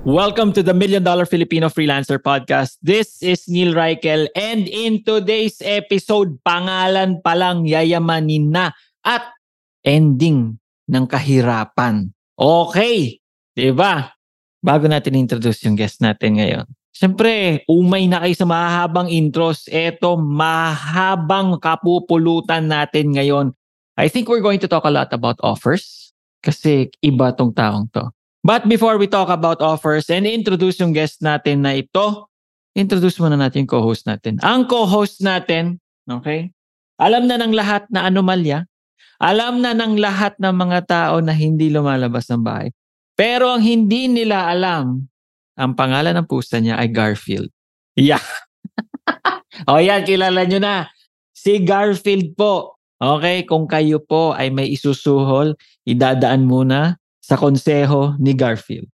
Welcome to the Million Dollar Filipino Freelancer Podcast. This is Neil Reichel and in today's episode, pangalan pa lang yayamanin na at ending ng kahirapan. Okay, di ba? Bago natin introduce yung guest natin ngayon. Siyempre, umay na kayo sa mahabang intros. Ito, mahabang kapupulutan natin ngayon. I think we're going to talk a lot about offers kasi iba tong taong to. But before we talk about offers and introduce yung guest natin na ito, introduce muna natin yung co-host natin. Ang co-host natin, okay, alam na ng lahat na anomalya, alam na ng lahat ng mga tao na hindi lumalabas ng bahay. Pero ang hindi nila alam, ang pangalan ng pusa niya ay Garfield. Yeah. o yan, kilala nyo na. Si Garfield po. Okay, kung kayo po ay may isusuhol, idadaan muna sa konseho ni Garfield.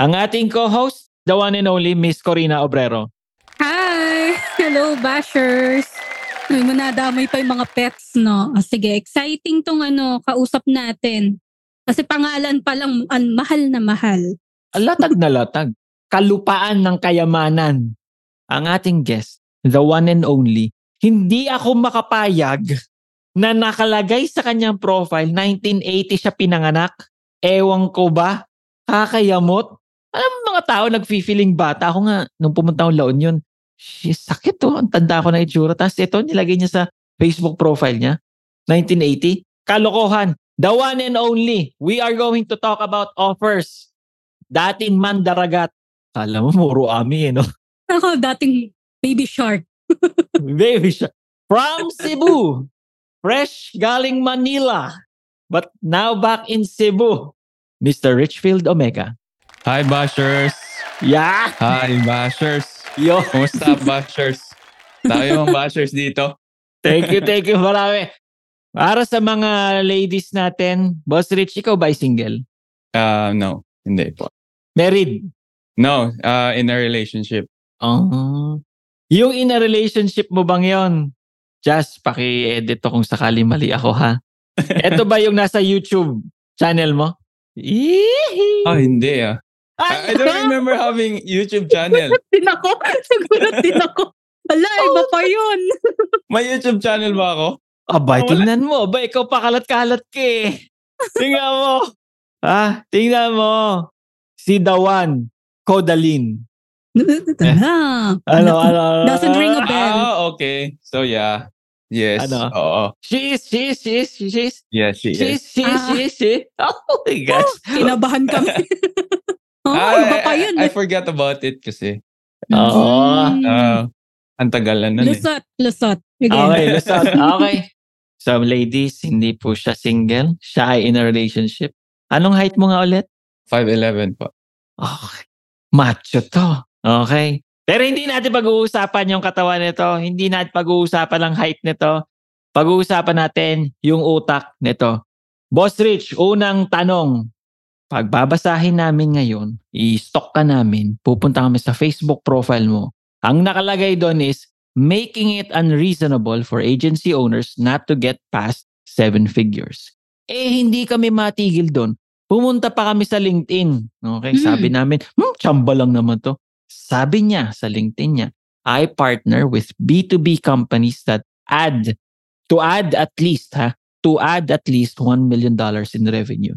Ang ating co-host, the one and only Miss Corina Obrero. Hi! Hello, Bashers! Ay, manadamay pa yung mga pets, no? Ah, sige, exciting tong ano, kausap natin. Kasi pangalan pa lang, an, mahal na mahal. Latag na latag. Kalupaan ng kayamanan. Ang ating guest, the one and only, hindi ako makapayag na nakalagay sa kanyang profile, 1980 siya pinanganak. Ewan ko ba? Kakayamot? Alam mo mga tao nag-feeling bata. Ako nga, nung pumunta akong La Union, shit, sakit to. Ang tanda ko na itsura. Tapos ito, nilagay niya sa Facebook profile niya. 1980. Kalokohan. The one and only. We are going to talk about offers. Dating mandaragat. Kala mo, muro ami eh, no? Ako, dating baby shark. Baby siya. From Cebu. Fresh galing Manila. But now back in Cebu. Mr. Richfield Omega. Hi, Bashers! Yeah! Hi, Bashers! Yo! Kumusta, Bashers? Tayo mga Bashers dito. Thank you, thank you marami. Para sa mga ladies natin, Boss Rich, ikaw ba single? Uh, no, hindi po. Married? No, uh, in a relationship. Oh. Yung in a relationship mo bang yon? Just paki-edit to kung sakali mali ako ha. Ito ba yung nasa YouTube channel mo? Eehee! Oh, hindi ah. I, I don't remember having YouTube channel. din ako. Nagulat din ako. Ala, iba pa yun. May YouTube channel ba ako? Abay, Wala. tingnan mo. Abay, ikaw pakalat-kalat ka eh. tingnan mo. Ah, tingnan mo. Si Dawan, Kodalin. na. Ano, ano, ano? Doesn't ring a bell. Ah, okay. So yeah. Yes. Ano? Oo. She is, she is, she is, she is. Yes, she She is. is, she is, she is, she is. Oh my gosh. Kinabahan kami. oh, Ah, iba pa I, yun. I, I forgot about it kasi. Oo. Mm. Uh, ang tagal na nun eh. Lusot, lusot. Again. Okay, Lusot. Okay. So, ladies, hindi po siya single. Siya ay in a relationship. Anong height mo nga ulit? 5'11 po. Okay. Macho to. Okay. Pero hindi natin pag-uusapan yung katawan nito. Hindi natin pag-uusapan ang height nito. Pag-uusapan natin yung utak nito. Boss Rich, unang tanong. Pagbabasahin namin ngayon, i-stock ka namin, pupunta kami sa Facebook profile mo. Ang nakalagay doon is, making it unreasonable for agency owners not to get past seven figures. Eh, hindi kami matigil doon. Pumunta pa kami sa LinkedIn. Okay, Mm. sabi namin, hmm, chamba lang naman to. Sabi niya sa LinkedIn niya, I partner with B2B companies that add, to add at least ha, to add at least $1 million in revenue.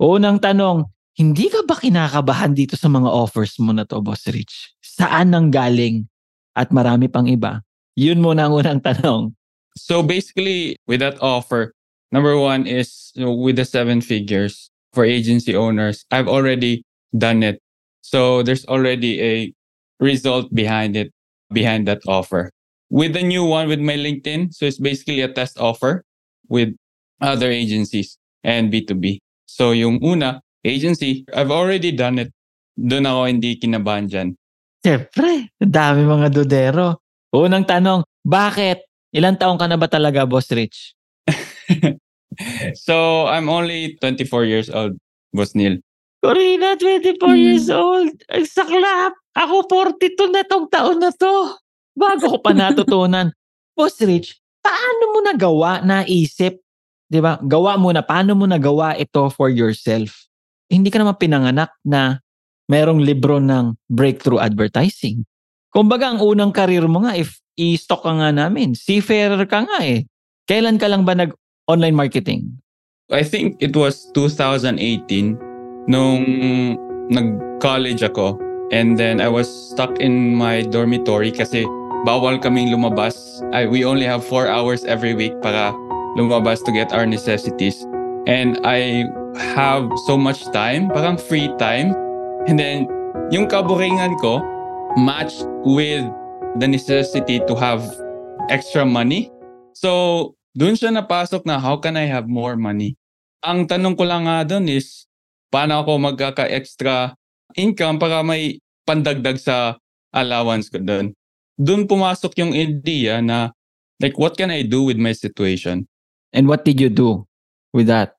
Unang tanong, hindi ka ba kinakabahan dito sa mga offers mo na to, Boss Rich? Saan nang galing? At marami pang iba. Yun muna ang unang tanong. So basically, with that offer, number one is with the seven figures for agency owners. I've already done it. So there's already a result behind it, behind that offer. With the new one with my LinkedIn, so it's basically a test offer with other agencies and B2B. So yung una, agency, I've already done it. Doon ako hindi kinabahan dyan. Siyempre, dami mga dudero. Unang tanong, bakit? Ilang taong ka na ba talaga, Boss Rich? so I'm only 24 years old, Boss Neil. Corina, 24 Hmm. years old. Ang saklap. Ako 42 na tong taon na to. Bago ko pa natutunan. Boss Rich, paano mo nagawa, naisip? 'Di ba? Gawa mo na. Paano mo nagawa ito for yourself? Hindi ka naman pinanganak na merong libro ng breakthrough advertising. Kumbaga, ang unang karir mo nga, if i-stock ka nga namin, seafarer ka nga eh. Kailan ka lang ba nag-online marketing? I think it was 2018 nung nag-college ako. And then I was stuck in my dormitory kasi bawal kaming lumabas. I, we only have four hours every week para lumabas to get our necessities. And I have so much time, parang free time. And then yung kaburingan ko matched with the necessity to have extra money. So, dun siya napasok na how can I have more money? Ang tanong ko lang nga dun is, paano ako magkaka-extra income para may pandagdag sa allowance ko dun? Dun pumasok yung idea na, like, what can I do with my situation? And what did you do with that?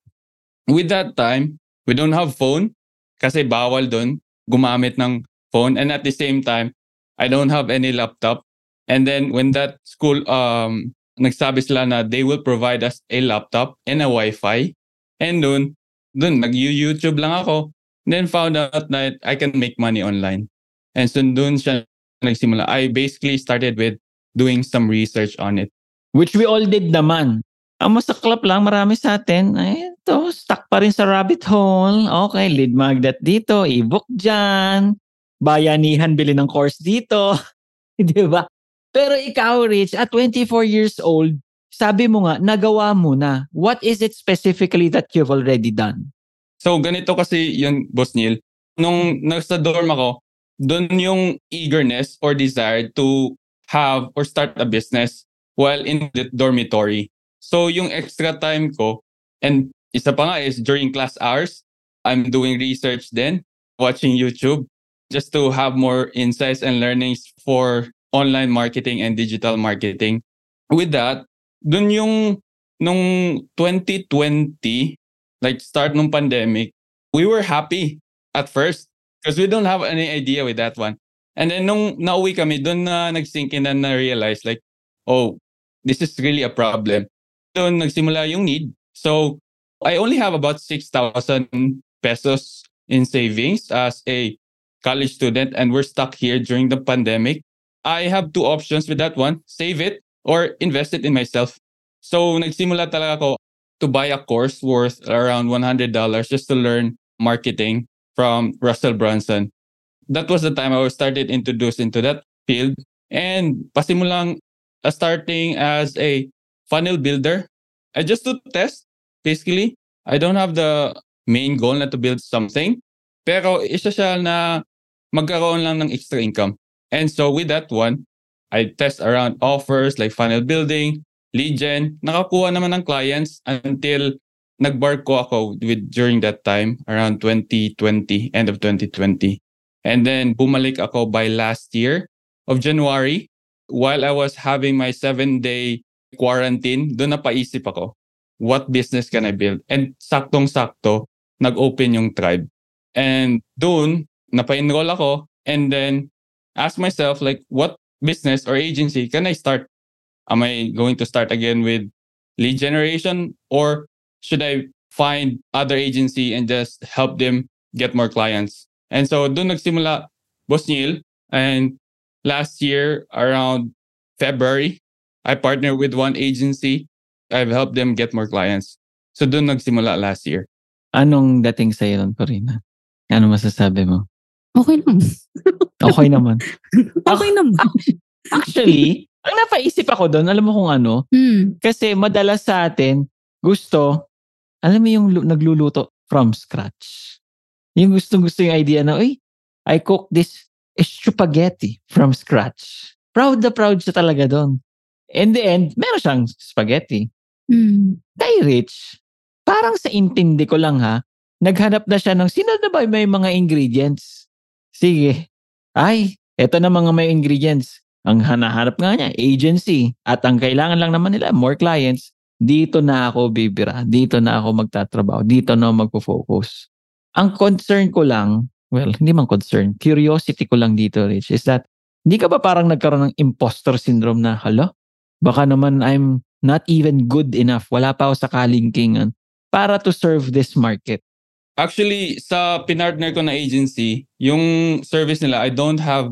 With that time, we don't have phone kasi bawal dun gumamit ng phone. And at the same time, I don't have any laptop. And then when that school, um, nagsabi sila na they will provide us a laptop and a Wi-Fi. And dun, dun, nag-YouTube lang ako. Then found out that I can make money online. And so dun siya nagsimula. I basically started with doing some research on it. Which we all did naman. Ang masaklap lang, marami sa atin, ay, ito, stuck pa rin sa rabbit hole. Okay, lead magnet dito, e-book dyan, bayanihan bili ng course dito. Di ba? Pero ikaw, Rich, at 24 years old, sabi mo nga, nagawa mo na. What is it specifically that you've already done? So ganito kasi yun, Boss Neil. Nung nasa dorm ako, doon yung eagerness or desire to have or start a business while in the dormitory. So yung extra time ko, and isa pa nga is during class hours, I'm doing research then, watching YouTube, just to have more insights and learnings for online marketing and digital marketing. With that, dun yung nung 2020, like start nung pandemic, we were happy at first because we don't have any idea with that one. And then nung nauwi kami, doon na nagsink in and na-realize like, oh, this is really a problem. Doon nagsimula yung need. So, I only have about 6,000 pesos in savings as a college student and we're stuck here during the pandemic. I have two options with that one, save it or invest it in myself. So, nagsimula talaga ako to buy a course worth around $100 just to learn marketing from Russell Brunson. That was the time I was started introduced into that field and pasimulang uh, starting as a funnel builder. I just to test basically. I don't have the main goal na to build something. Pero isa siya na magkaroon lang ng extra income. And so with that one, I test around offers like funnel building, lead gen. Nakakuha naman ng clients until nag-bar ko ako with during that time around 2020, end of 2020. And then bumalik ako by last year of January while I was having my seven day quarantine. Doon napaisip ako, what business can I build? And saktong-sakto, nag-open yung tribe. And doon, napa-enroll ako and then ask myself like what business or agency can I start? Am I going to start again with lead generation or should I find other agency and just help them get more clients? And so doon nagsimula Boss Neil and last year around February, I partnered with one agency. I've helped them get more clients. So doon nagsimula last year. Anong dating sa'yo nun, Corina? Ano masasabi mo? Okay lang. Okay naman. Okay naman. Actually, ang napaisip ako doon, alam mo kung ano? Hmm. Kasi madalas sa atin, gusto, alam mo yung lu- nagluluto from scratch. Yung gustong-gusto yung idea na, uy, I cook this spaghetti from scratch. Proud na proud siya talaga doon. In the end, meron siyang spaghetti. Hmm. Kay Rich, parang sa intindi ko lang ha, naghanap na siya ng sino na ba may mga ingredients? Sige. Ay, eto na mga may ingredients. Ang hanahanap nga niya, agency. At ang kailangan lang naman nila, more clients. Dito na ako bibira. Dito na ako magtatrabaho. Dito na magpo-focus. Ang concern ko lang, well, hindi man concern, curiosity ko lang dito, Rich, is that hindi ka ba parang nagkaroon ng imposter syndrome na, hala, baka naman I'm not even good enough. Wala pa ako sa kalingkingan para to serve this market. Actually, sa pinartner ko na agency, yung service nila, I don't have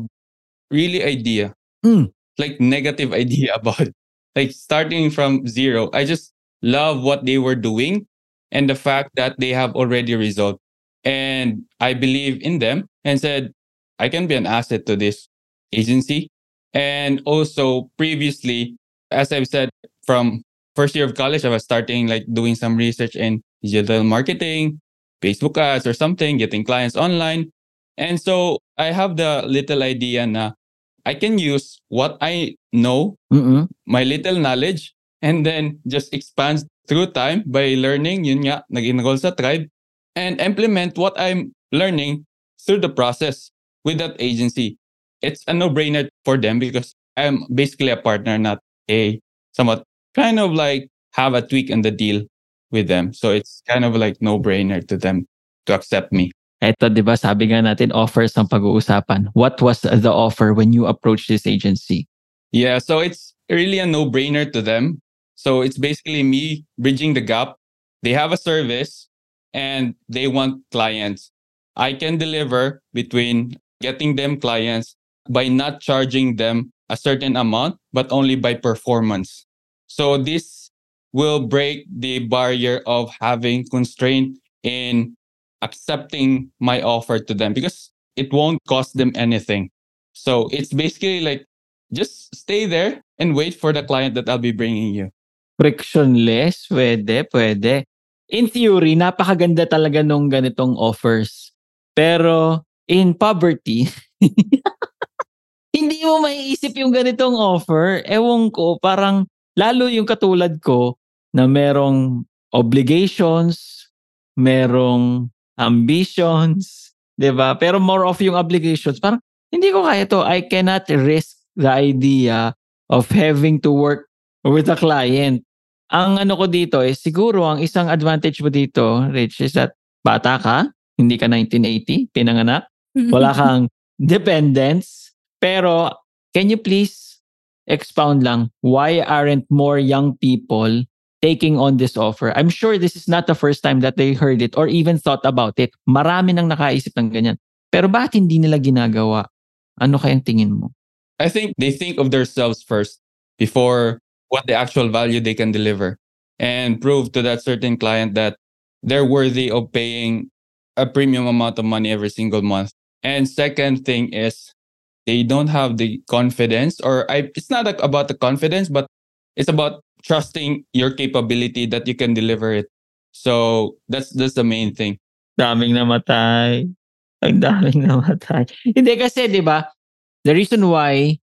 really idea. Mm. Like negative idea about it. Like starting from zero. I just love what they were doing and the fact that they have already result. And I believe in them and said, I can be an asset to this agency. And also previously, as I've said, from first year of college, I was starting like doing some research in digital marketing, Facebook ads or something, getting clients online. And so I have the little idea na I can use what I know, Mm-mm. my little knowledge, and then just expand through time by learning, yun nga, nag-enroll sa tribe, and implement what I'm learning through the process with that agency. It's a no-brainer for them because I'm basically a partner, not a somewhat kind of like have a tweak in the deal with them. So it's kind of like no-brainer to them to accept me. Eto, di ba, sabi nga natin, offers ang pag-uusapan. What was the offer when you approached this agency? Yeah, so it's really a no-brainer to them. So it's basically me bridging the gap. They have a service and they want clients. I can deliver between getting them clients by not charging them a certain amount, but only by performance. So this will break the barrier of having constraint in accepting my offer to them because it won't cost them anything. So it's basically like just stay there and wait for the client that I'll be bringing you. Frictionless? Pwede, pwede. In theory, napakaganda talaga nung ganitong offers. Pero in poverty, hindi mo maiisip yung ganitong offer. Ewan ko, parang lalo yung katulad ko na merong obligations, merong ambitions, 'di ba? Pero more of yung obligations, parang hindi ko kaya to. I cannot risk the idea of having to work with a client. Ang ano ko dito is siguro ang isang advantage mo dito, Rich, is that bata ka, hindi ka 1980, pinanganak, wala kang dependence. Pero can you please expound lang why aren't more young people taking on this offer? I'm sure this is not the first time that they heard it or even thought about it. Marami nang nakaisip ng ganyan. Pero bakit hindi nila ginagawa? Ano kayang tingin mo? I think they think of themselves first before what the actual value they can deliver and prove to that certain client that they're worthy of paying a premium amount of money every single month. And second thing is they don't have the confidence or I, it's not about the confidence, but it's about trusting your capability that you can deliver it. So that's that's the main thing. Daming namatay. Ang daming namatay. Hindi kasi, di ba, the reason why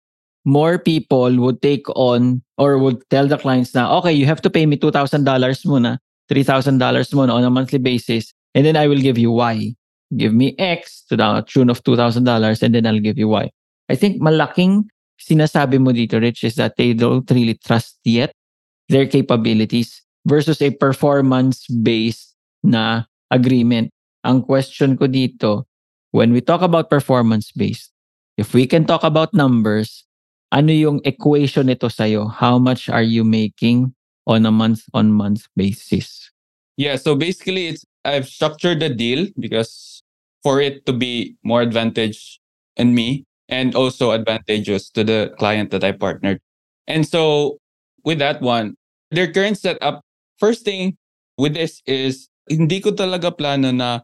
more people would take on or would tell the clients na, okay, you have to pay me $2,000 muna, $3,000 muna on a monthly basis, and then I will give you Y. Give me X to the tune of $2,000 and then I'll give you Y. I think malaking sinasabi mo dito, Rich, is that they don't really trust yet their capabilities versus a performance-based na agreement. ang question ko dito, when we talk about performance-based, if we can talk about numbers, ano yung equation nito sa'yo? How much are you making on a month-on-month basis? Yeah, so basically it's I've structured the deal because for it to be more advantage in me and also advantageous to the client that I partnered. And so with that one, their current setup, first thing with this is hindi ko talaga plano na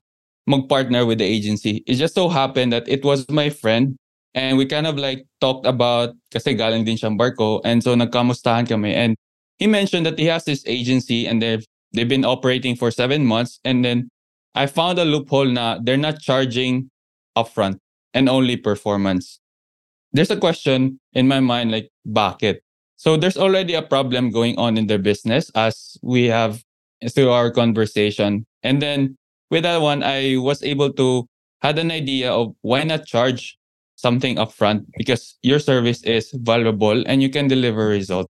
mag-partner with the agency. It just so happened that it was my friend and we kind of like talked about kasi galing din siyang barko and so nagkamustahan kami and he mentioned that he has this agency and they've they've been operating for seven months and then I found a loophole na they're not charging upfront and only performance. There's a question in my mind like bakit? So there's already a problem going on in their business as we have through our conversation. And then with that one, I was able to had an idea of why not charge something upfront because your service is valuable and you can deliver result.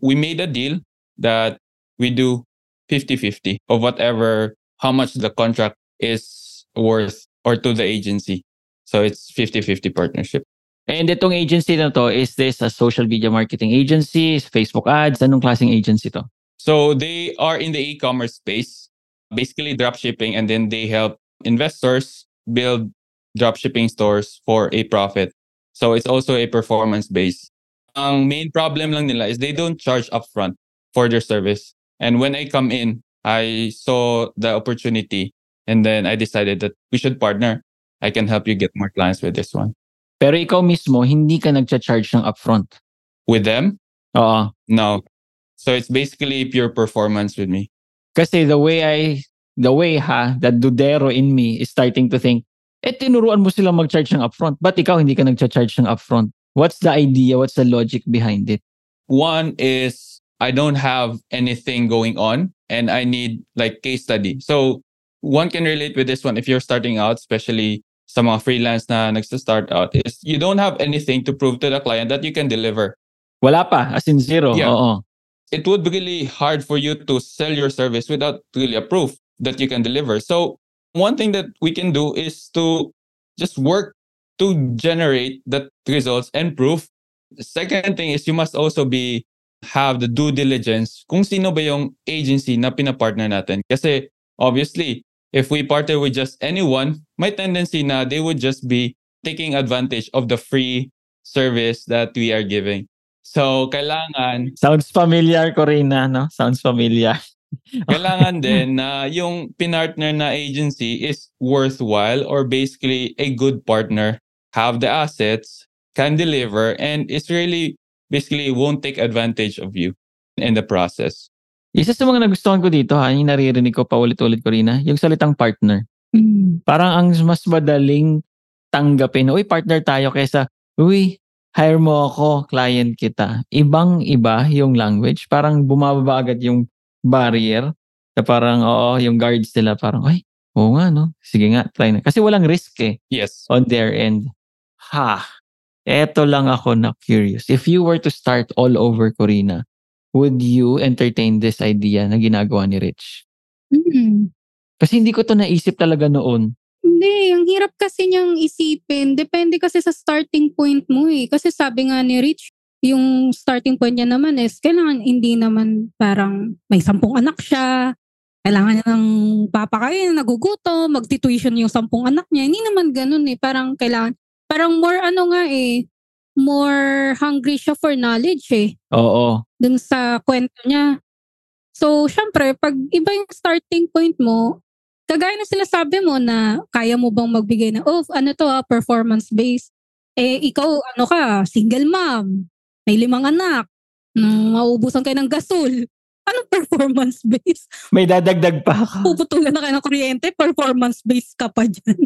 We made a deal that we do 50-50 of whatever how much the contract is worth or to the agency. So it's 50-50 partnership. And itong agency na to, is this a social media marketing agency? Facebook ads? Anong klaseng agency to? So they are in the e-commerce space, basically dropshipping, and then they help investors build dropshipping stores for a profit. So it's also a performance base. Ang main problem lang nila is they don't charge upfront for their service. And when I come in, I saw the opportunity and then I decided that we should partner. I can help you get more clients with this one. Pero ikaw mismo, hindi ka nagcha-charge ng upfront. With them? Oo. No. So it's basically pure performance with me. Kasi the way I, the way ha, that dudero in me is starting to think, eh tinuruan mo silang mag-charge ng upfront. Ba't ikaw hindi ka nagcha-charge ng upfront? What's the idea? What's the logic behind it? One is I don't have anything going on and I need like case study. So one can relate with this one if you're starting out, especially sa mga freelance na nagsa-start out, is you don't have anything to prove to the client that you can deliver. Wala pa, as in zero. Yeah. Oo. It would be really hard for you to sell your service without really a proof that you can deliver. So one thing that we can do is to just work to generate that results and proof. The second thing is you must also be have the due diligence kung sino ba yung agency na pinapartner natin. Kasi obviously, if we partner with just anyone, my tendency now they would just be taking advantage of the free service that we are giving. So, kailangan Sounds familiar, Corina, no? Sounds familiar. kailangan din na yung pinartner na agency is worthwhile or basically a good partner, have the assets, can deliver, and is really basically won't take advantage of you in the process. Isa sa mga nagustuhan ko dito, ha, yung naririnig ko pa ulit-ulit, Corina, yung salitang partner. Mm. Parang ang mas madaling tanggapin, uy, partner tayo kaysa, uy, hire mo ako, client kita. Ibang-iba yung language. Parang bumababa agad yung barrier. Na parang, oo, yung guards nila parang, ay, oo nga, no? Sige nga, try na. Kasi walang risk eh Yes. on their end. Ha, eto lang ako na curious. If you were to start all over, Corina, would you entertain this idea na ginagawa ni Rich? Mm. Kasi hindi ko to naisip talaga noon. Hindi, ang hirap kasi niyang isipin. Depende kasi sa starting point mo eh. Kasi sabi nga ni Rich, yung starting point niya naman is kailangan hindi naman parang may sampung anak siya. Kailangan niya ng papakain, naguguto, magtituition yung sampung anak niya. Hindi naman ganun eh. Parang kailangan, parang more ano nga eh, more hungry siya for knowledge eh Oo. Dun sa kwento niya. So, syempre, pag iba yung starting point mo, kagaya na sila sabi mo na kaya mo bang magbigay na, oh, ano to ah, performance-based. Eh, ikaw, ano ka, single mom, may limang anak, nang maubusan kayo ng gasol. Anong performance-based? May dadagdag pa ako. Puputulan na kayo ng kuryente, performance-based ka pa dyan.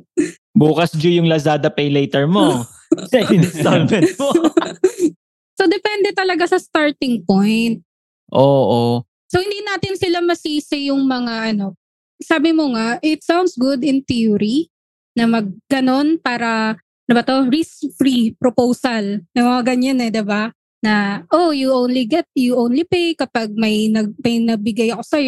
Bukas due yung Lazada Pay Later mo. sa installment mo. so, depende talaga sa starting point. Oo. So hindi natin sila masisi yung mga ano. Sabi mo nga, it sounds good in theory na magganon para ano ba to, risk-free proposal. Na mga ganyan eh, 'di ba? Na oh, you only get, you only pay kapag may nag may nabigay ako sa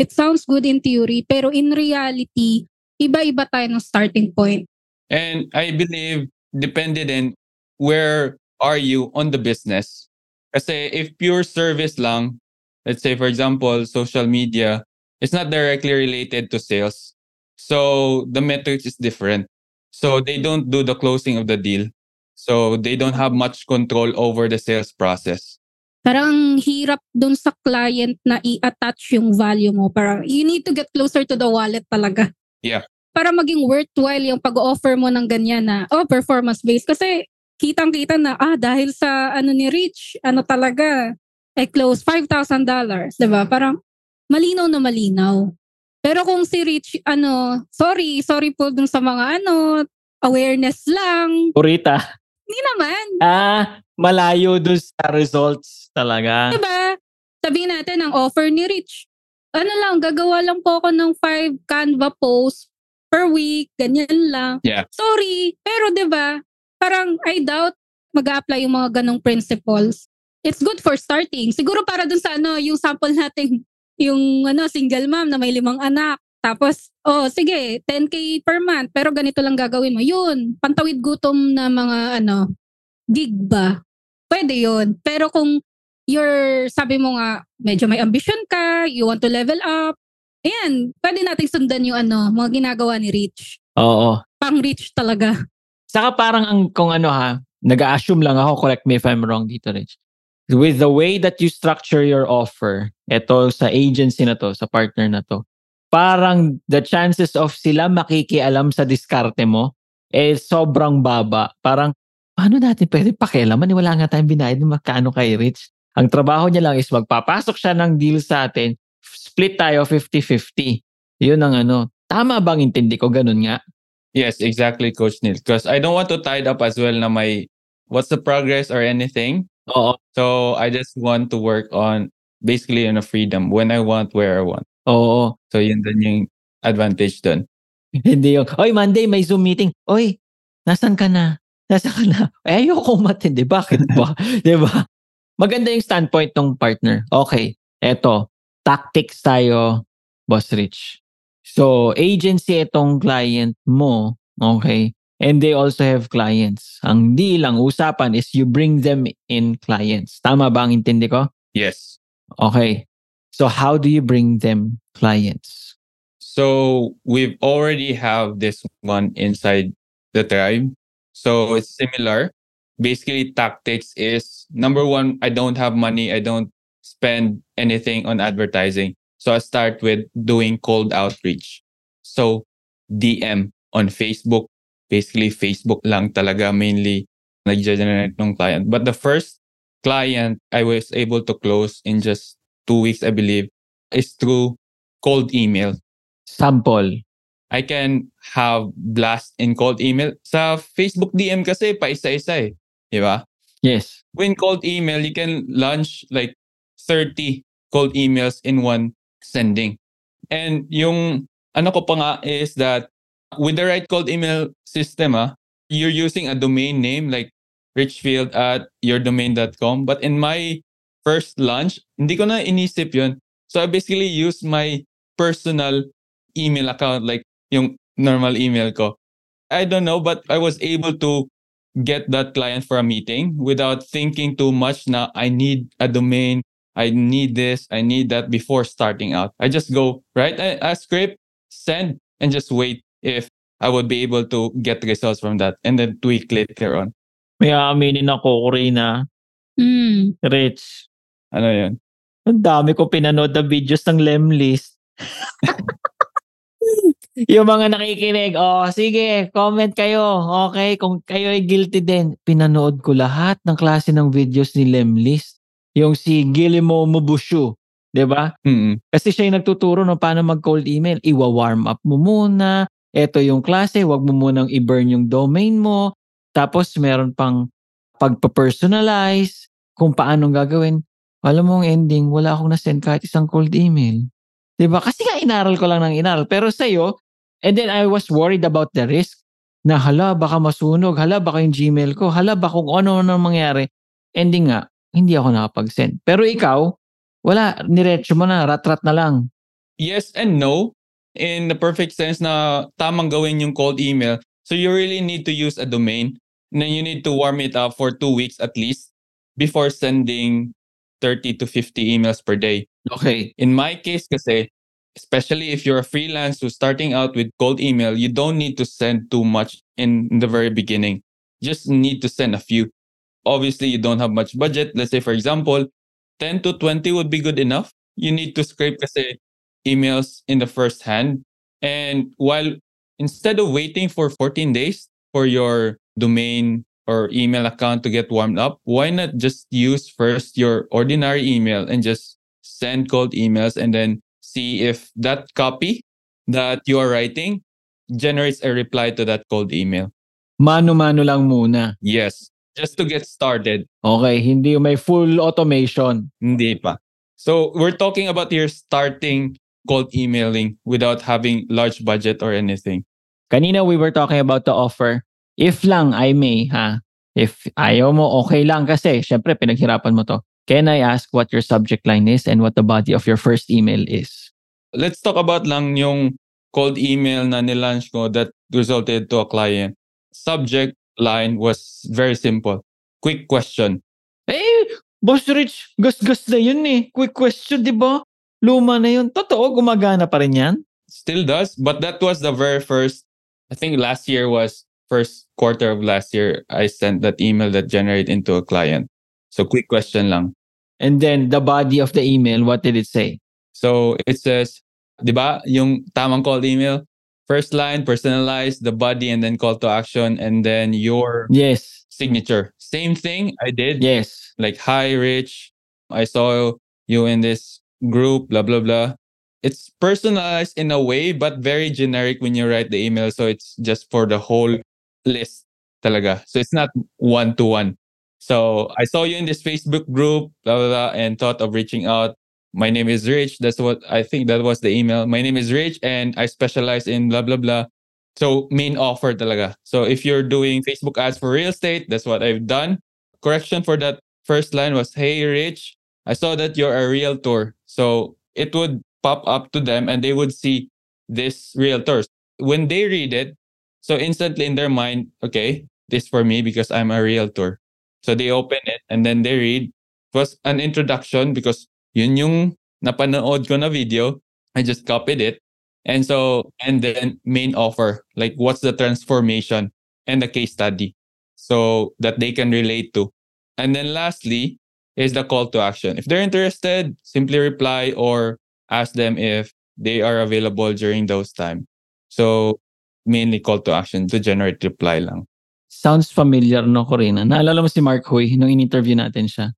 It sounds good in theory, pero in reality, iba-iba tayo ng starting point. And I believe depende din where are you on the business. Kasi if pure service lang, let's say for example, social media, it's not directly related to sales. So the metrics is different. So they don't do the closing of the deal. So they don't have much control over the sales process. Parang hirap dun sa client na i-attach yung value mo. Parang you need to get closer to the wallet talaga. Yeah. Para maging worthwhile yung pag-offer mo ng ganyan na, oh, performance-based. Kasi kitang-kita na, ah, dahil sa ano ni Rich, ano talaga, I close $5,000. Diba? Parang malinaw na malinaw. Pero kung si Rich, ano, sorry, sorry po dun sa mga ano, awareness lang. Purita. Hindi naman. Ah, malayo dun sa results talaga. Diba? Sabihin natin ang offer ni Rich. Ano lang, gagawa lang po ako ng 5 Canva posts per week, ganyan lang. Yeah. Sorry, pero 'di ba? Parang I doubt mag-apply yung mga ganong principles. It's good for starting. Siguro para dun sa ano, yung sample natin, yung ano, single mom na may limang anak. Tapos, oh, sige, 10k per month, pero ganito lang gagawin mo. Yun, pantawid gutom na mga ano, gig ba? Pwede yun. Pero kung you're, sabi mo nga, medyo may ambition ka, you want to level up, ayan, pwede nating sundan yung ano, mga ginagawa ni Rich. Oo. Pang Rich talaga. Saka parang ang kung ano ha, nag-assume lang ako, correct me if I'm wrong dito, Rich. With the way that you structure your offer, eto sa agency na to, sa partner na to, parang the chances of sila makikialam sa diskarte mo, eh sobrang baba. Parang, paano natin pwede pakialaman? Eh, Wala nga tayong binayad ng magkano kay Rich. Ang trabaho niya lang is magpapasok siya ng deal sa atin, split tayo 50-50. Yun ang ano. Tama bang intindi ko? Ganun nga. Yes, exactly, Coach Neil. Because I don't want to tie it up as well na may what's the progress or anything. Oo. So I just want to work on basically on a freedom when I want, where I want. Oo. So yun din yung advantage dun. Hindi yung, oy, Monday, may Zoom meeting. Oy, nasan ka na? Nasaan ka na? Eh, ayoko matindi. Bakit ba? Di ba? Maganda yung standpoint ng partner. Okay, eto. Tactics tayo, Boss Rich. So, agency itong client mo. Okay. And they also have clients. Ang di lang usapan is you bring them in clients. Tama ba ang intindi ko? Yes. Okay. So, how do you bring them clients? So we've already have this one inside the tribe. So it's similar. Basically, tactics is number one, I don't have money. I don't spend anything on advertising. So I start with doing cold outreach. So DM on Facebook. Basically, Facebook lang talaga mainly nag-generate ng client. But the first client I was able to close in just two weeks, I believe, is through cold email. Sample. I can have blast in cold email. Sa Facebook DM kasi pa isa-isa eh. Di ba? Yes. When cold email, you can launch like 30 cold emails in one sending. And yung ano ko pa nga is that with the right cold email system, ah, you're using a domain name like richfield at yourdomain.com. But in my first launch, hindi ko na inisip yun. So I basically use my personal email account like yung normal email ko. I don't know, but I was able to get that client for a meeting without thinking too much na I need a domain, I need this, I need that before starting out. I just go, write a, a script, send, and just wait if I would be able to get results from that and then tweak later on. May aaminin ako, Corina. Mm. Rich. Ano yun? Ang dami ko pinanood na videos ng Lemlist. yung mga nakikinig, oh, sige, comment kayo. Okay, kung kayo ay guilty din. Pinanood ko lahat ng klase ng videos ni Lemlist. Yung si Guillermo Mubushu. 'di ba? Mm-mm. Kasi siya yung nagtuturo no paano mag-cold email. Iwa-warm up mo muna. Ito yung klase, wag mo munang i-burn yung domain mo. Tapos meron pang pagpa-personalize, kung paano gagawin. Alam mo ang ending, wala akong na-send kahit isang cold email. 'Di ba? Kasi nga inaral ko lang ng inaral. Pero sa'yo, and then I was worried about the risk na hala, baka masunog, hala, baka yung Gmail ko, hala, baka kung ano-ano mangyari. Ending nga, hindi ako nakapag-send. Pero ikaw, wala, niretso mo na, rat-rat na lang. Yes and no. in the perfect sense na tamang gawin yung cold email. So you really need to use a domain. And then you need to warm it up for two weeks at least before sending 30 to 50 emails per day. Okay. In my case kasi, especially if you're a freelance who's starting out with cold email, you don't need to send too much in the very beginning. Just need to send a few. Obviously, you don't have much budget. Let's say, for example, 10 to 20 would be good enough. You need to scrape kasi emails in the first hand. And while instead of waiting for 14 days for your domain or email account to get warmed up, why not just use first your ordinary email and just send cold emails and then see if that copy that you are writing generates a reply to that cold email. Mano-mano lang muna. Yes, just to get started. Okay, hindi may full automation. Hindi pa. So we're talking about your starting cold emailing without having large budget or anything. Kanina we were talking about the offer. If lang I may, ha? If ayaw mo, okay lang kasi syempre pinaghirapan mo to. Can I ask what your subject line is and what the body of your first email is? Let's talk about lang yung cold email na nilaunch ko that resulted to a client. Subject line was very simple. Quick question. Eh, Boss Rich, gas-gas na yun eh. Quick question, di ba? Luma na yun. Totoo, gumagana pa rin yan? Still does, but that was the very first, I think last year was first quarter of last year, I sent that email that generated into a client. So quick question lang. And then the body of the email, what did it say? So it says, di ba, yung tamang call email, first line, personalize the body and then call to action and then your Yes. signature. Same thing I did. Yes. Like, hi, Rich. I saw you in this group, blah, blah, blah. It's personalized in a way, but very generic when you write the email. So it's just for the whole list talaga. So it's not one to one. So I saw you in this Facebook group, blah, blah, blah, and thought of reaching out. My name is Rich. That's what I think that was the email. My name is Rich and I specialize in blah, blah, blah. So main offer talaga. So if you're doing Facebook ads for real estate, that's what I've done. Correction for that first line was, Hey, Rich, I saw that you're a realtor. So it would pop up to them and they would see this realtor. When they read it, so instantly in their mind, okay, this for me because I'm a realtor. So they open it and then they read. It was an introduction because yun yung napanood ko na video. I just copied it. And so, and then main offer, like what's the transformation and the case study so that they can relate to. And then lastly is the call to action. If they're interested, simply reply or ask them if they are available during those time. So mainly call to action to generate reply lang. Sounds familiar, no, Corina? Naalala mo si Mark Huy nung in-interview natin siya?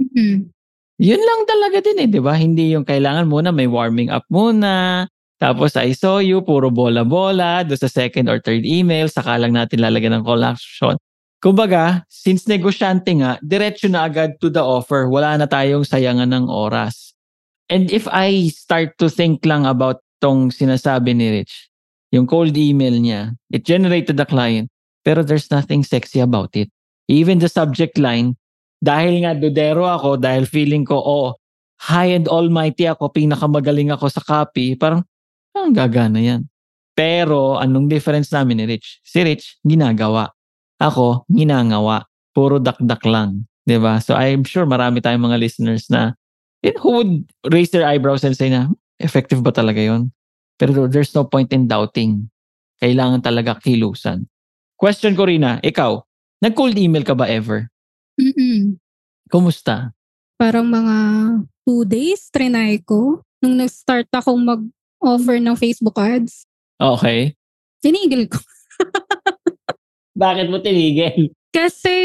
Mhm. Yun lang talaga din eh, di ba? Hindi yung kailangan muna may warming up muna. Tapos I saw you, puro bola-bola. Do sa second or third email, saka lang natin lalagyan ng call action. Kumbaga, since negosyante nga, diretso na agad to the offer. Wala na tayong sayangan ng oras. And if I start to think lang about tong sinasabi ni Rich, yung cold email niya, it generated the client, pero there's nothing sexy about it. Even the subject line, dahil nga dodero ako, dahil feeling ko, oh, high and almighty ako, pinakamagaling ako sa copy, parang, ang gagana yan. Pero, anong difference namin ni Rich? Si Rich, ginagawa. Ako, ginangawa. Puro dakdak lang. ba So, I'm sure marami tayong mga listeners na eh, who would raise their eyebrows and say na, "Hmm, effective ba talaga yon Pero there's no point in doubting. Kailangan talaga kilusan. Question ko Rina, ikaw, nag-cold email ka ba ever? Mm-mm. Kumusta? Parang mga two days, trinay ko. Nung nag-start akong mag-offer ng Facebook ads, Okay. tinigil ko. Bakit mo tinigil? Kasi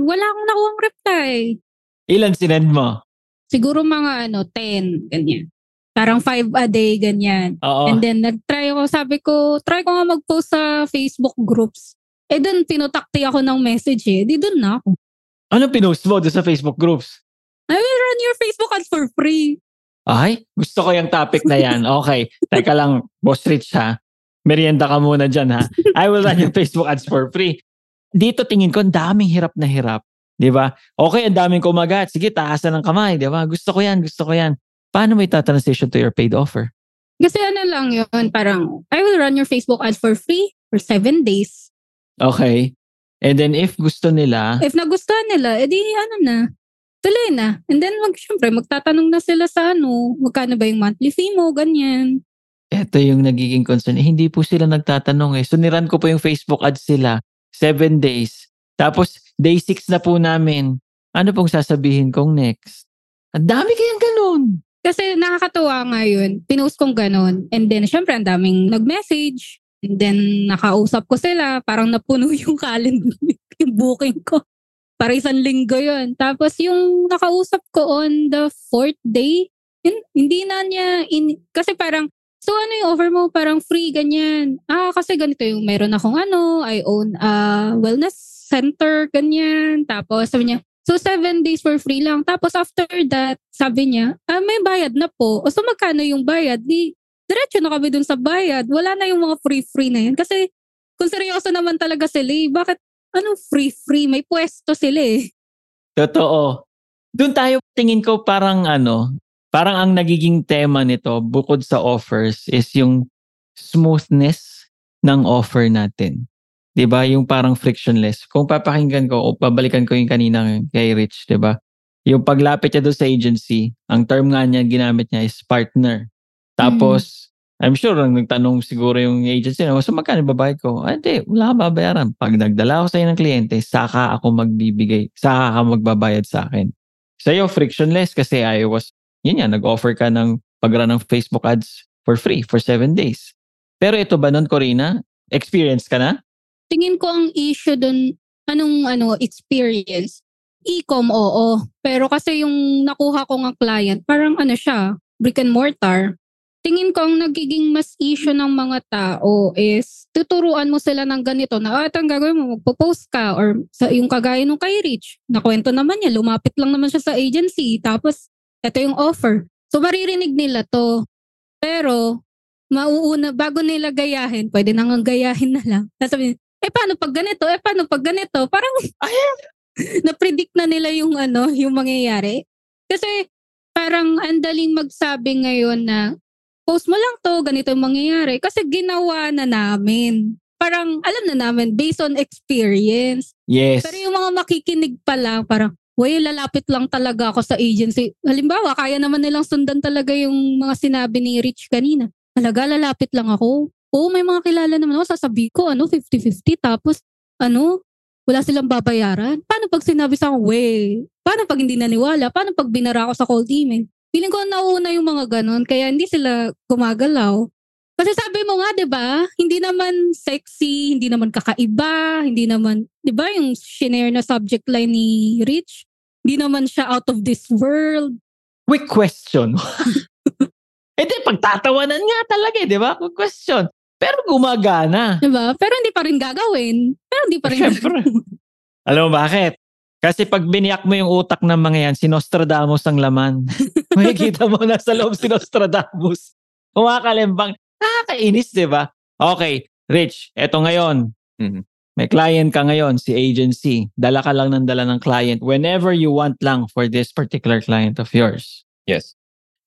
wala akong nakuhang reply. Ilan sinend mo? Siguro mga ano, 10, ganyan. Parang 5 a day, ganyan. Oo. And then nag-try ako, sabi ko, try ko nga mag-post sa Facebook groups. Eh doon, pinutakti ako ng message eh. Di doon na ako. Ano pinost mo doon sa Facebook groups? I will run your Facebook ads for free. Ay, gusto ko yung topic na yan. Okay. Teka lang, Boss Rich ha. Merienda ka muna dyan ha. I will run your Facebook ads for free. Dito tingin ko, ang daming hirap na hirap. Di ba? Okay, ang daming kumagat. Sige, taasan ng kamay. Di ba? Gusto ko yan, gusto ko yan. Paano mo itatransition to your paid offer? Kasi ano lang yun, parang, I will run your Facebook ad for free for seven days. Okay. And then if gusto nila, If nagustuhan nila, edi ano na, tuloy na. And then, mag, syempre, magtatanong na sila sa ano, magkano ba yung monthly fee mo, ganyan. eto yung nagiging concern. Eh, hindi po sila nagtatanong eh. So niran ko po yung Facebook ads sila. Seven days. Tapos day six na po namin. Ano pong sasabihin kong next? Ang dami kayang ganun. Kasi nakakatuwa nga yun. Pinost kong ganun. And then, syempre, ang daming nag-message. And then, nakausap ko sila. Parang napuno yung calendar, yung booking ko. Para isang linggo yun. Tapos, yung nakausap ko on the fourth day, yun, hindi na niya, in, kasi parang, so ano yung offer mo? Parang free, ganyan. Ah, kasi ganito yung meron akong ano, I own a wellness center, ganyan. Tapos, sabi niya, So, seven days for free lang. Tapos after that, sabi niya, ah, may bayad na po. O so, magkano yung bayad? Di, diretso na kami dun sa bayad. Wala na yung mga free-free na yun. Kasi, kung seryoso naman talaga sila, eh, bakit, ano free-free? May pwesto sila eh. Totoo. Doon tayo tingin ko parang ano, parang ang nagiging tema nito bukod sa offers is yung smoothness ng offer natin. 'Di ba? Yung parang frictionless. Kung papakinggan ko o pabalikan ko yung kanina kay Rich, 'di ba? Yung paglapit niya doon sa agency, ang term nga niya ginamit niya is partner. Tapos, I'm sure ang nagtanong siguro yung agency na, so magkano babayad ko? Ah, hindi, wala ka babayaran. Pag nagdala ako sa ng kliyente, saka ako magbibigay, saka ka magbabayad sa akin. Sa'yo, frictionless kasi I was, yun yan, nag-offer ka ng pag-run ng Facebook ads for free for seven days. Pero ito ba nun, Corina? Experience ka na? Tingin ko ang issue dun, anong ano, experience. E-com, oo. Pero kasi yung nakuha ko ng client, parang ano siya, brick and mortar. Tingin ko ang nagiging mas issue ng mga tao is tuturuan mo sila ng ganito na, ah, ito ang gagawin mo, magpo-post ka or sa, yung kagaya nung kay Rich, nakwento naman niya, lumapit lang naman siya sa agency, tapos ito yung offer. So maririnig nila to. Pero, mauuna, bago nila gayahin, pwede nang gayahin na lang. Sasabihin, eh paano pag ganito? Eh paano pag ganito? Parang, na-predict na nila yung ano, yung mangyayari. Kasi parang ang daling magsabi ngayon na post mo lang to, ganito yung mangyayari. Kasi ginawa na namin. Parang alam na namin based on experience. Yes. Pero yung mga makikinig pa lang, parang, Way, lalapit lang talaga ako sa agency. Halimbawa, kaya naman nilang sundan talaga yung mga sinabi ni Rich kanina. Talaga, lalapit lang ako. Oo, may mga kilala naman ako. Sasabi ko, ano, 50-50. Tapos, ano, wala silang babayaran. Paano pag sinabi sa akin, way, paano pag hindi naniwala? Paano pag binara ako sa cold email? Feeling ko nauna yung mga ganon, kaya hindi sila gumagalaw. Kasi sabi mo nga, 'di ba? Hindi naman sexy, hindi naman kakaiba, hindi naman, 'di ba, yung shinare na subject line ni Rich, hindi naman siya out of this world. Quick question. Eh di, pagtatawanan nga talaga eh, di ba? Quick question. Pero gumagana. 'Di ba? Pero hindi pa rin gagawin. Pero hindi pa rin Siyempre. Alam mo bakit? Kasi pag biniyak mo yung utak ng mga yan, si Nostradamus ang laman. Makikita mo na sa loob si Nostradamus. Kumakalembang. Nakakainis, di ba? Okay, Rich, eto ngayon. Mhm. May client ka ngayon, si agency. Dala ka lang ng dala ng client whenever you want lang for this particular client of yours. Yes.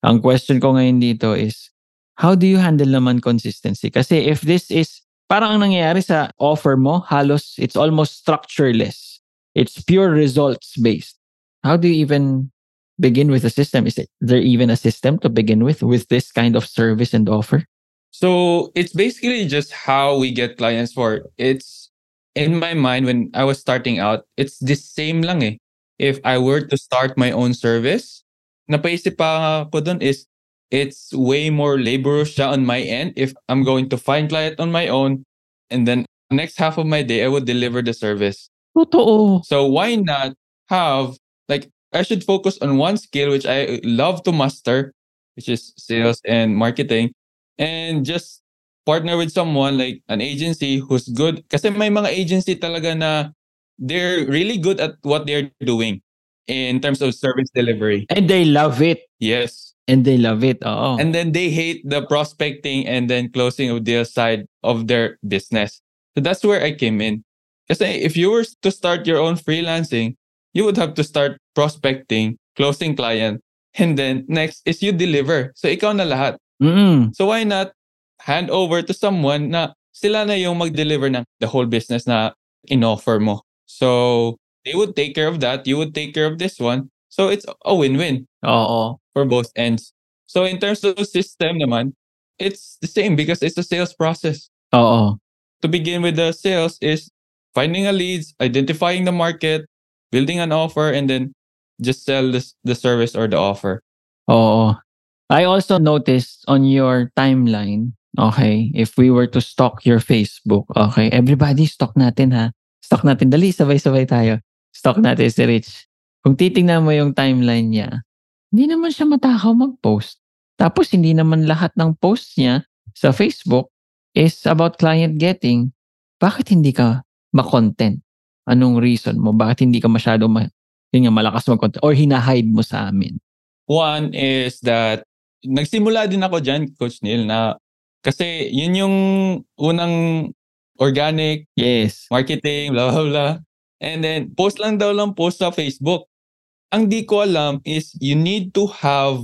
Ang question ko ngayon dito is, how do you handle naman consistency? Kasi if this is, parang ang nangyayari sa offer mo, halos it's almost structureless. It's pure results based. How do you even begin with a system? Is it, there even a system to begin with, with this kind of service and offer? So it's basically just how we get clients for it's in my mind when I was starting out, it's the same lang eh. If I were to start my own service, napaisip pa ako dun is it's way more laborious on my end if I'm going to find client on my own and then next half of my day I would deliver the service. Totoo. So why not have like I should focus on one skill which I love to master, which is sales and marketing, and just partner with someone like an agency who's good. Kasi may mga agency talaga na they're really good at what they're doing in terms of service delivery. And they love it. Yes. And they love it. Oo. And then they hate the prospecting and then closing of deal side of their business. So that's where I came in. Kasi if you were to start your own freelancing, you would have to start prospecting, closing client, and then next is you deliver. So ikaw na lahat. Mm. So why not hand over to someone na sila na yung mag-deliver ng the whole business na in-offer mo. So they would take care of that, you would take care of this one. So it's a win-win Oo. for both ends. So in terms of system naman, it's the same because it's a sales process. Oo. To begin with the sales is finding a leads, identifying the market, building an offer, and then just sell this, the service or the offer. Oo. I also noticed on your timeline, okay, if we were to stalk your Facebook, okay, everybody stalk natin ha. Stalk natin. Dali, sabay-sabay tayo. Stalk natin si Rich. Kung titingnan mo yung timeline niya, hindi naman siya matakaw mag-post. Tapos hindi naman lahat ng posts niya sa Facebook is about client getting. Bakit hindi ka ma-content? Anong reason mo? Bakit hindi ka masyado ma- yun nga, malakas mag-content? Or hinahide mo sa amin? One is that nagsimula din ako dyan, Coach Neil, na kasi yun yung unang organic Yes. marketing, blah, blah, blah. And then, post lang daw lang post sa Facebook. Ang di ko alam is you need to have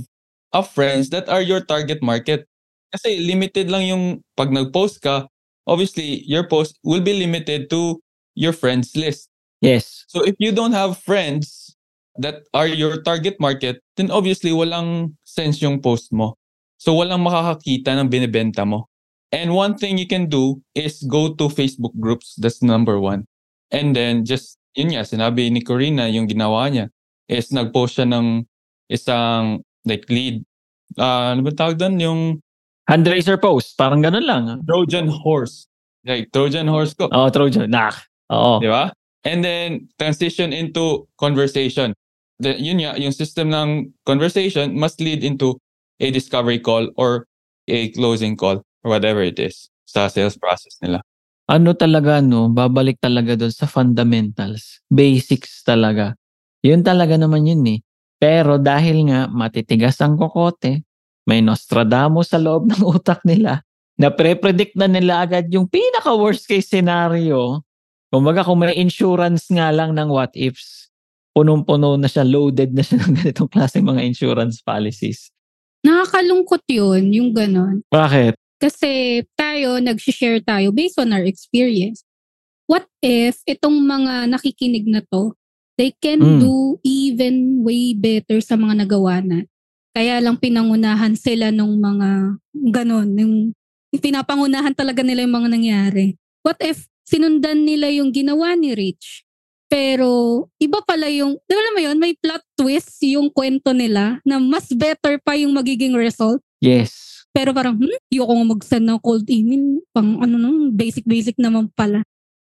a friends that are your target market. Kasi limited lang yung pag nag-post ka, obviously, your post will be limited to your friends list. Yes. So if you don't have friends that are your target market, then obviously walang sense yung post mo. So walang makakakita ng binibenta mo. And one thing you can do is go to Facebook groups. That's number one. And then just, yun nga, sinabi ni Corina, yung ginawa niya, is nag-post siya ng isang like lead. Ah, ano ba tawag doon? Yung Handraiser post. Parang ganun lang. ah. Trojan horse. Like Trojan horse ko. Oo, Trojan. Nak. Oo. Di ba? And then, transition into conversation. The, yun nga, yung system ng conversation must lead into a discovery call or a closing call or whatever it is sa sales process nila. Ano talaga, no? Babalik talaga doon sa fundamentals. Basics talaga. Yun talaga naman yun eh. Pero dahil nga matitigas ang kokote, may Nostradamus sa loob ng utak nila, na pre-predict na nila agad yung pinaka worst case scenario. Kumbaga kung may insurance nga lang ng what ifs, punong-puno na siya, loaded na siya ng ganitong klase mga insurance policies. Nakakalungkot yun, yung ganon. Bakit? Kasi tayo, nag-share tayo based on our experience. What if itong mga nakikinig na to, they can Mm. do even way better sa mga nagawa na. Kaya lang pinangunahan sila nung mga ganon. Yung, yung pinapangunahan talaga nila yung mga nangyari. What if sinundan nila yung ginawa ni Rich? Pero iba pala yung, di ba mo yun, may plot twist yung kwento nila na mas better pa yung magiging result. Yes. Pero parang, hmm, ayoko nga mag-send ng cold email. Pang ano nung, basic-basic naman pala.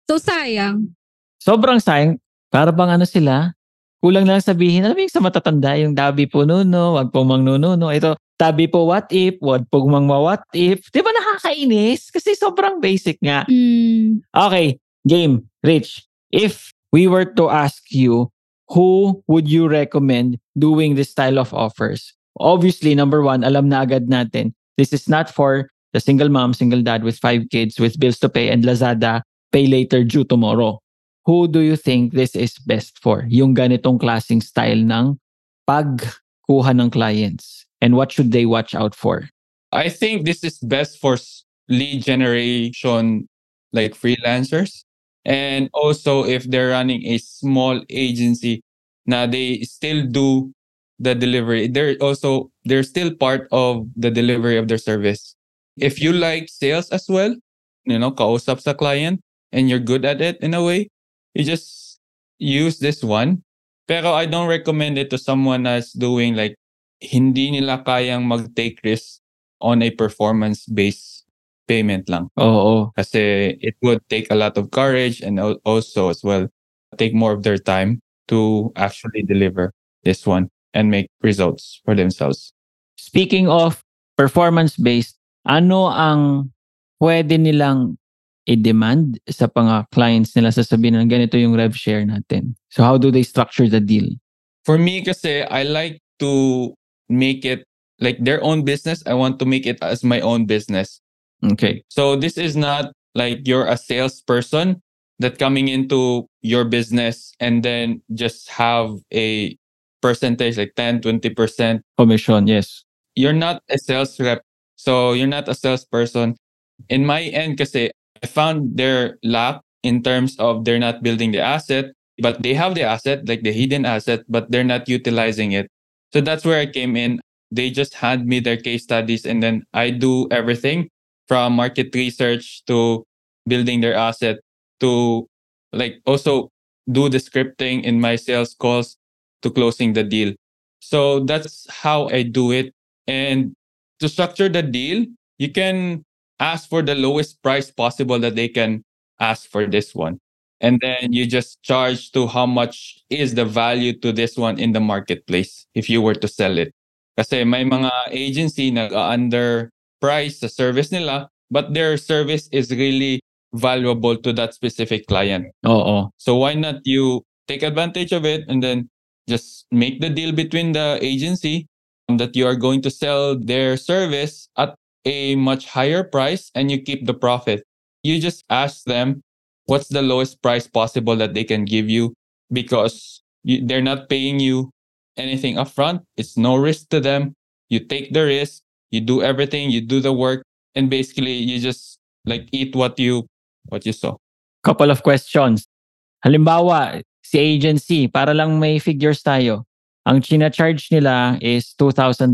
So sayang. sobrang sayang. Para bang ano sila, kulang lang sabihin, alam mo yung sa matatanda, yung dabi po nuno, wag pong mang nuno. Ito, tabi po what if, wag pong mang what if. Di ba nakakainis? Kasi sobrang basic nga. Mm, Okay, game, Rich. If we were to ask you, who would you recommend doing this style of offers? Obviously, number one, alam na agad natin, this is not for the single mom, single dad with five kids with bills to pay and Lazada pay later due tomorrow. Who do you think this is best for? Yung ganitong klaseng style ng pagkuha ng clients. And what should they watch out for? I think this is best for lead generation like freelancers. And also if they're running a small agency na they still do the delivery. They're also they're still part of the delivery of their service. If you like sales as well, you know, kausap sa client and you're good at it in a way, you just use this one. Pero I don't recommend it to someone that's doing like hindi nila kayang mag-take risk on a performance-based payment lang. Oo. Kasi it would take a lot of courage and al- also as well take more of their time to actually deliver this one and make results for themselves. Speaking of performance-based, ano ang pwede nilang i-demand sa mga clients nila sasabihin na ganito yung rev share natin? So how do they structure the deal? For me kasi I like to make it like their own business. I want to make it as my own business. Okay. So this is not like you're a salesperson that coming into your business and then just have a percentage like 10, 20%. Commission, yes. You're not a sales rep. So you're not a salesperson. In my end, kasi I found their lack in terms of they're not building the asset, but they have the asset, like the hidden asset, but they're not utilizing it. So that's where I came in. They just hand me their case studies and then I do everything from market research to building their asset to like also do the scripting in my sales calls to closing the deal. So that's how I do it. And to structure the deal, you can ask for the lowest price possible that they can ask for this one. And then you just charge to how much is the value to this one in the marketplace if you were to sell it. Kasi may mga agency na under price sa service nila, but their service is really valuable to that specific client. Oo. So why not you take advantage of it and then just make the deal between the agency um, that you are going to sell their service at a much higher price and you keep the profit. You just ask them what's the lowest price possible that they can give you because you, they're not paying you anything upfront. It's no risk to them. You take the risk, you do everything, you do the work, and basically you just like eat what you what you saw. Couple of questions. Halimbawa, si agency, para lang may figures tayo. Ang china-charge nila is $2,000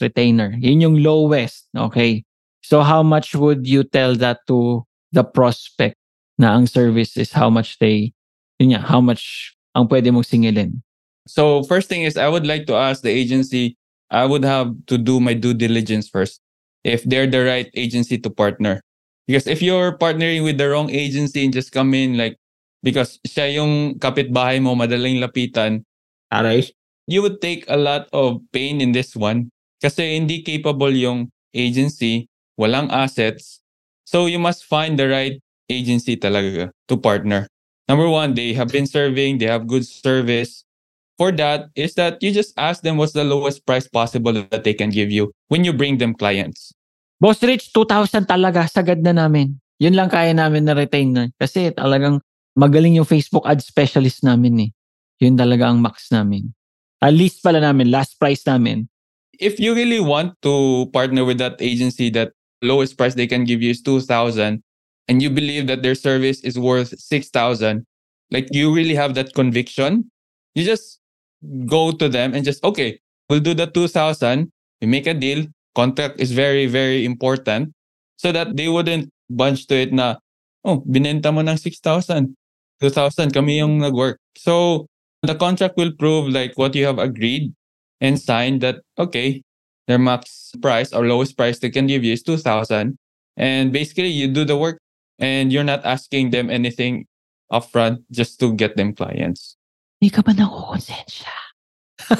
retainer. Yun yung lowest. Okay. So how much would you tell that to the prospect na ang service is how much they, yun nga, how much ang pwede mong singilin? So first thing is I would like to ask the agency, I would have to do my due diligence first if they're the right agency to partner. Because if you're partnering with the wrong agency and just come in like because siya yung kapitbahay mo madaling lapitan, Aray. You would take a lot of pain in this one kasi hindi capable yung agency, walang assets. So you must find the right agency talaga to partner. Number one, they have been serving, they have good service. For that is that you just ask them what's the lowest price possible that they can give you when you bring them clients. Boss Rich, 2,000 talaga. Sagad na namin. Yun lang kaya namin na retain na. Kasi talagang magaling yung Facebook ad specialist namin eh. Yun talaga ang max namin. At least pala namin, last price namin. If you really want to partner with that agency that lowest price they can give you is 2,000 and you believe that their service is worth 6,000, like you really have that conviction, you just go to them and just, okay, we'll do the 2,000. We make a deal. Contract is very, very important so that they wouldn't bunch to it na, oh, binenta mo ng 6,000. 2,000, kami yung nag-work. So, the contract will prove like what you have agreed and signed that, okay, their max price or lowest price they can give you is 2,000. And basically, you do the work and you're not asking them anything upfront just to get them clients. Hindi ka ba nakukonsensya?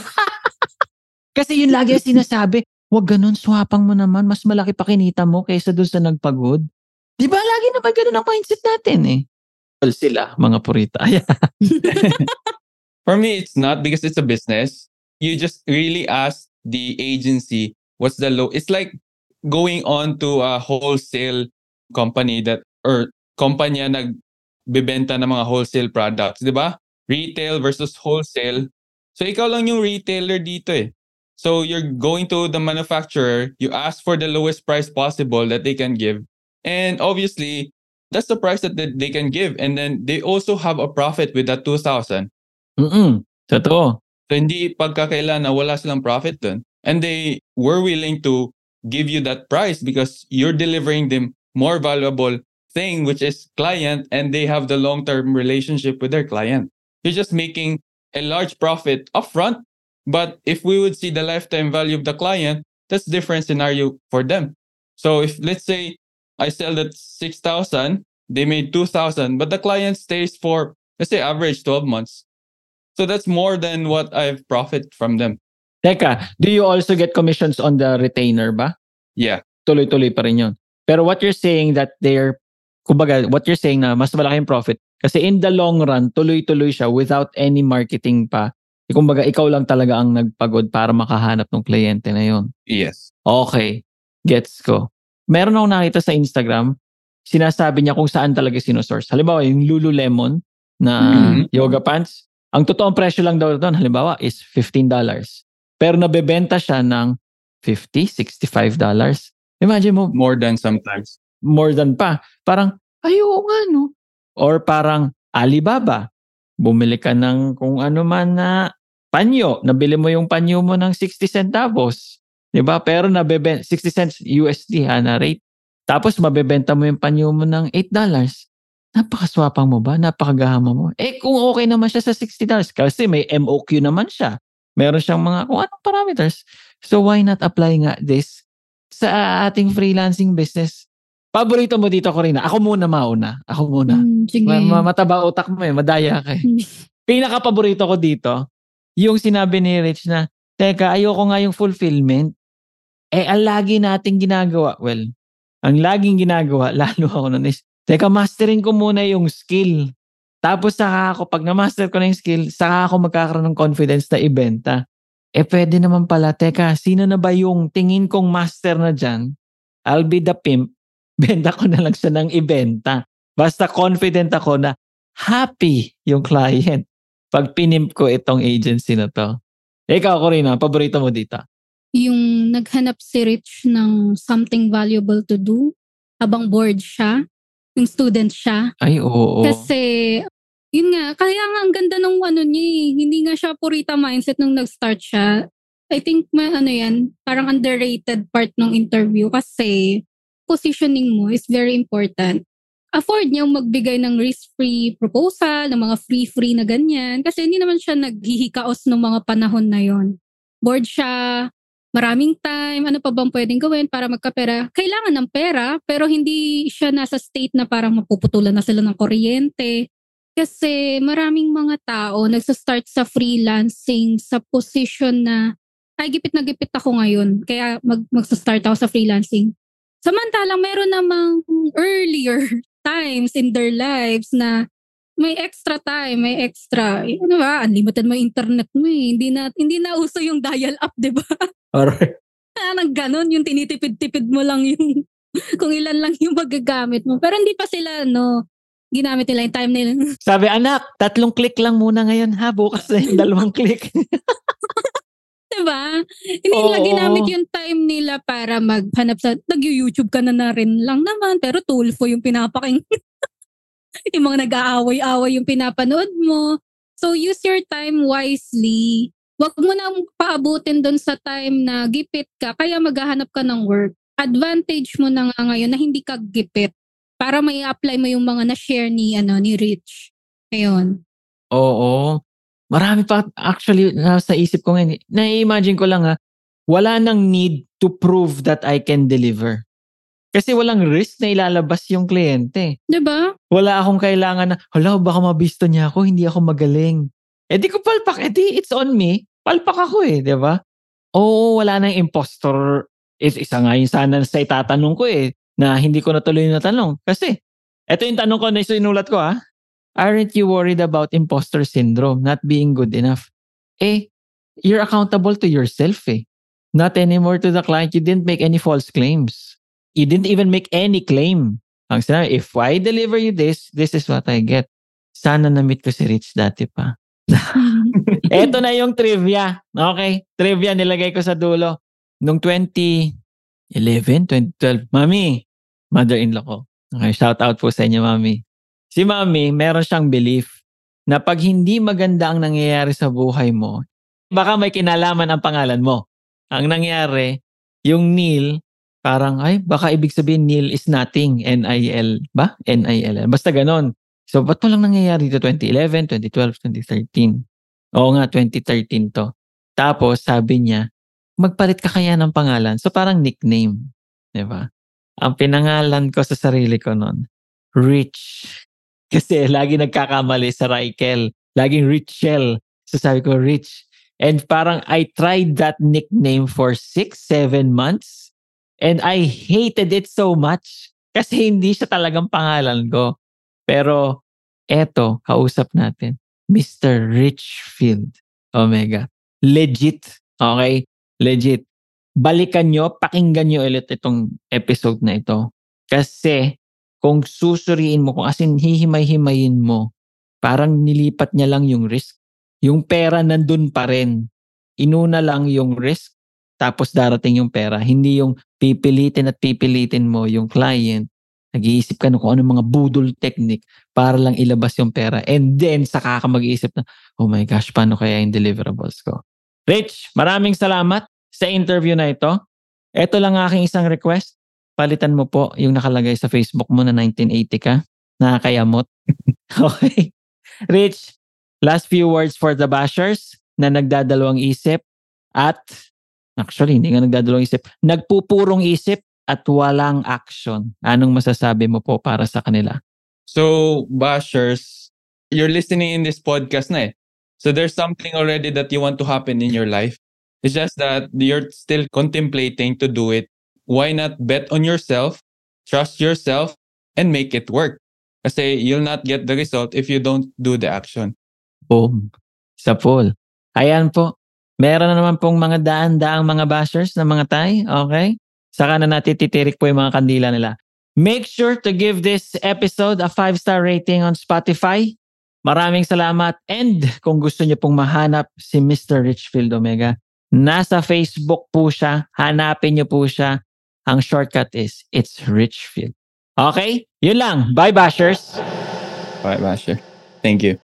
Kasi yun lagi ang sinasabi, wag ganun, swapang mo naman, mas malaki pa kinita mo kaysa doon sa nagpagod. Di ba lagi naman ganun ang mindset natin eh. Well, sila, mga purita. For me, it's not because it's a business. You just really ask the agency what's the low. It's like going on to a wholesale company that or kumpanya nagbebenta ng mga wholesale products, 'di ba? Retail versus wholesale. So ikaw lang yung retailer dito eh. So you're going to the manufacturer, you ask for the lowest price possible that they can give. And obviously, that's the price that they can give and then they also have a profit with that 2,000. Mm-mm. Totoo. So hindi pagkakailan na wala silang profit dun. And they were willing to give you that price because you're delivering them more valuable thing which is client and they have the long-term relationship with their client. You're just making a large profit upfront, but if we would see the lifetime value of the client, that's different scenario for them. So if let's say I sell that 6,000, they made 2,000, but the client stays for let's say average 12 months. So that's more than what I've profit from them. Teka, do you also get commissions on the retainer ba? Yeah. Tuloy-tuloy pa rin yun. Pero what you're saying that they're, kumbaga, what you're saying na mas malaki yung profit, kasi in the long run, tuloy-tuloy siya without any marketing pa. Eh, Kumbaga, ikaw lang talaga ang nagpagod para makahanap ng kliyente na yun. Yes. Okay. Gets ko. Meron akong nakita sa Instagram, sinasabi niya kung saan talaga sinusource. Halimbawa, yung Lululemon na Mhm. yoga pants, ang totoong presyo lang daw doon, halimbawa, is $15. Pero nabebenta siya ng $50, $65. Imagine mo, More than sometimes. more than pa. Parang, ay oo nga no. Or parang Alibaba. Bumili ka ng kung ano man na panyo. Nabili mo yung panyo mo ng 60 centavos. ba? Pero nabeben 60 cents USD ha, na rate. Tapos mabebenta mo yung panyo mo ng 8 dollars. Napakaswapang mo ba? Napakagahama mo. Eh kung okay naman siya sa 60 dollars kasi may MOQ naman siya. Meron siyang mga kung anong parameters. So why not apply nga this sa ating freelancing business? Paborito mo dito, Corina. Ako muna mauna. Ako muna. Mm, sige. Ma- ma- mataba utak mo eh. Madaya ka eh. Mm. Pinaka-paborito ko dito, yung sinabi ni Rich na, Teka, ayoko nga yung fulfillment. Eh, ang lagi nating ginagawa, well, ang laging ginagawa, lalo ako nun is, Teka, masterin ko muna yung skill. Tapos saka ako, pag na-master ko na yung skill, saka ako magkakaroon ng confidence na ibenta. Eh, pwede naman pala, teka, sino na ba yung tingin kong master na dyan? I'll be the pimp. Benta ko na lang siya ng ibenta. Basta confident ako na happy yung client pag pinimp ko itong agency na to. Ikaw, Corina, paborito mo dito? Yung naghanap si Rich ng something valuable to do habang bored siya, yung student siya. Ay, oo. Kasi, yun nga, kaya nga ang ganda ng ano niya eh. Hindi nga siya purita mindset nung nag-start siya. I think may ano yan, parang underrated part ng interview kasi positioning mo is very important. Afford niyang magbigay ng risk-free proposal, ng mga free-free na ganyan. Kasi hindi naman siya naghihikaos ng mga panahon na yon. Bored siya, maraming time, ano pa bang pwedeng gawin para magkapera? Kailangan ng pera, pero hindi siya nasa state na parang mapuputulan na sila ng kuryente. Kasi maraming mga tao nagsa-start sa freelancing sa position na ay gipit na gipit ako ngayon, kaya mag magsa-start ako sa freelancing. Samantalang meron namang earlier times in their lives na may extra time, may extra, eh, ano ba, unlimited mo internet mo eh. Hindi na, hindi na uso yung dial up, di ba? Alright. Parang ganun, yung tinitipid-tipid mo lang yung, kung ilan lang yung magagamit mo. Pero hindi pa sila, no, ginamit nila yung time nila. Sabi, anak, tatlong click lang muna ngayon ha. Bukas na yung dalawang click. Diba? Hindi nila Oo. ginamit yung time nila para maghanap sa, nag-YouTube ka na na rin lang naman, pero tulfo yung pinapaking, yung mga nag-aaway-away yung pinapanood mo. So use your time wisely. Huwag mo na paabutin doon sa time na gipit ka, kaya maghahanap ka ng work. Advantage mo na nga ngayon na hindi ka gipit para may apply mo yung mga na-share ni, ano, ni Rich. Ayun. Oo. Marami pa actually nasa isip ko ngayon. Na-imagine ko lang ha, wala nang need to prove that I can deliver. Kasi walang risk na ilalabas yung kliyente. Diba? Wala akong kailangan na, hala, baka mabisto niya ako, hindi ako magaling. Eh di ko palpak, eh di it's on me. Palpak ako eh, di ba? Oo, wala nang impostor. Is, isa nga yung sana sa itatanong ko eh, na hindi ko natuloy na tanong. Kasi, eto yung tanong ko na sinulat ko ha. Aren't you worried about imposter syndrome, not being good enough? Eh, you're accountable to yourself eh. Not anymore to the client. You didn't make any false claims. You didn't even make any claim. Ang sinabi, if I deliver you this, this is what I get. Sana na-meet ko si Rich dati pa. Eto na yung trivia. Okay? Trivia nilagay ko sa dulo. Nung 2011, 2012. Mami, mother-in-law ko. Okay, shout out po sa inyo, Mami. Si Mami, meron siyang belief na pag hindi maganda ang nangyayari sa buhay mo, baka may kinalaman ang pangalan mo. Ang nangyari, yung Neil, parang, ay, baka ibig sabihin Neil is nothing. N-I-L ba? N-I-L. Basta ganon. So, ba't mo lang nangyayari dito? 2011, 2012, 2013. Oo nga, 2013 to. Tapos, sabi niya, magpalit ka kaya ng pangalan. So, parang nickname. Di ba? Ang pinangalan ko sa sarili ko noon, Rich. Kasi lagi nagkakamali sa Raikel. Laging Richel. So, sabi ko, Rich. And parang I tried that nickname for six, seven months. And I hated it so much. Kasi hindi siya talagang pangalan ko. Pero eto, kausap natin. Mr. Richfield Omega. Legit. Okay? Legit. Balikan nyo, pakinggan nyo ulit itong episode na ito. Kasi kung susuriin mo, kung asin hihimay-himayin mo, parang nilipat niya lang yung risk. Yung pera nandun pa rin. Inuna lang yung risk. Tapos darating yung pera. Hindi yung pipilitin at pipilitin mo yung client. Nag-iisip ka kung anong mga budol technique para lang ilabas yung pera. And then, saka ka mag-iisip na, oh my gosh, paano kaya yung deliverables ko? Rich, maraming salamat sa interview na ito. Ito lang aking isang request. Palitan mo po yung nakalagay sa Facebook mo na 1980 ka. Nakakayamot. okay. Rich, last few words for the bashers na nagdadalawang isip at actually hindi nga nagdadalawang isip, nagpupurong isip at walang action. Anong masasabi mo po para sa kanila? So, bashers, you're listening in this podcast na eh. So there's something already that you want to happen in your life. It's just that you're still contemplating to do it. Why not bet on yourself, trust yourself, and make it work? Kasi you'll not get the result if you don't do the action. Boom. Sa full. Ayan po. Meron na naman pong mga daan-daang mga bashers na mga tay. Okay? Saka na natin titirik po yung mga kandila nila. Make sure to give this episode a 5-star rating on Spotify. Maraming salamat. And kung gusto niyo pong mahanap si Mr. Richfield Omega, nasa Facebook po siya. Hanapin niyo po siya. Ang shortcut is, it's Richfield. Okay? Yun lang. Bye, bashers! Bye, basher. Thank you.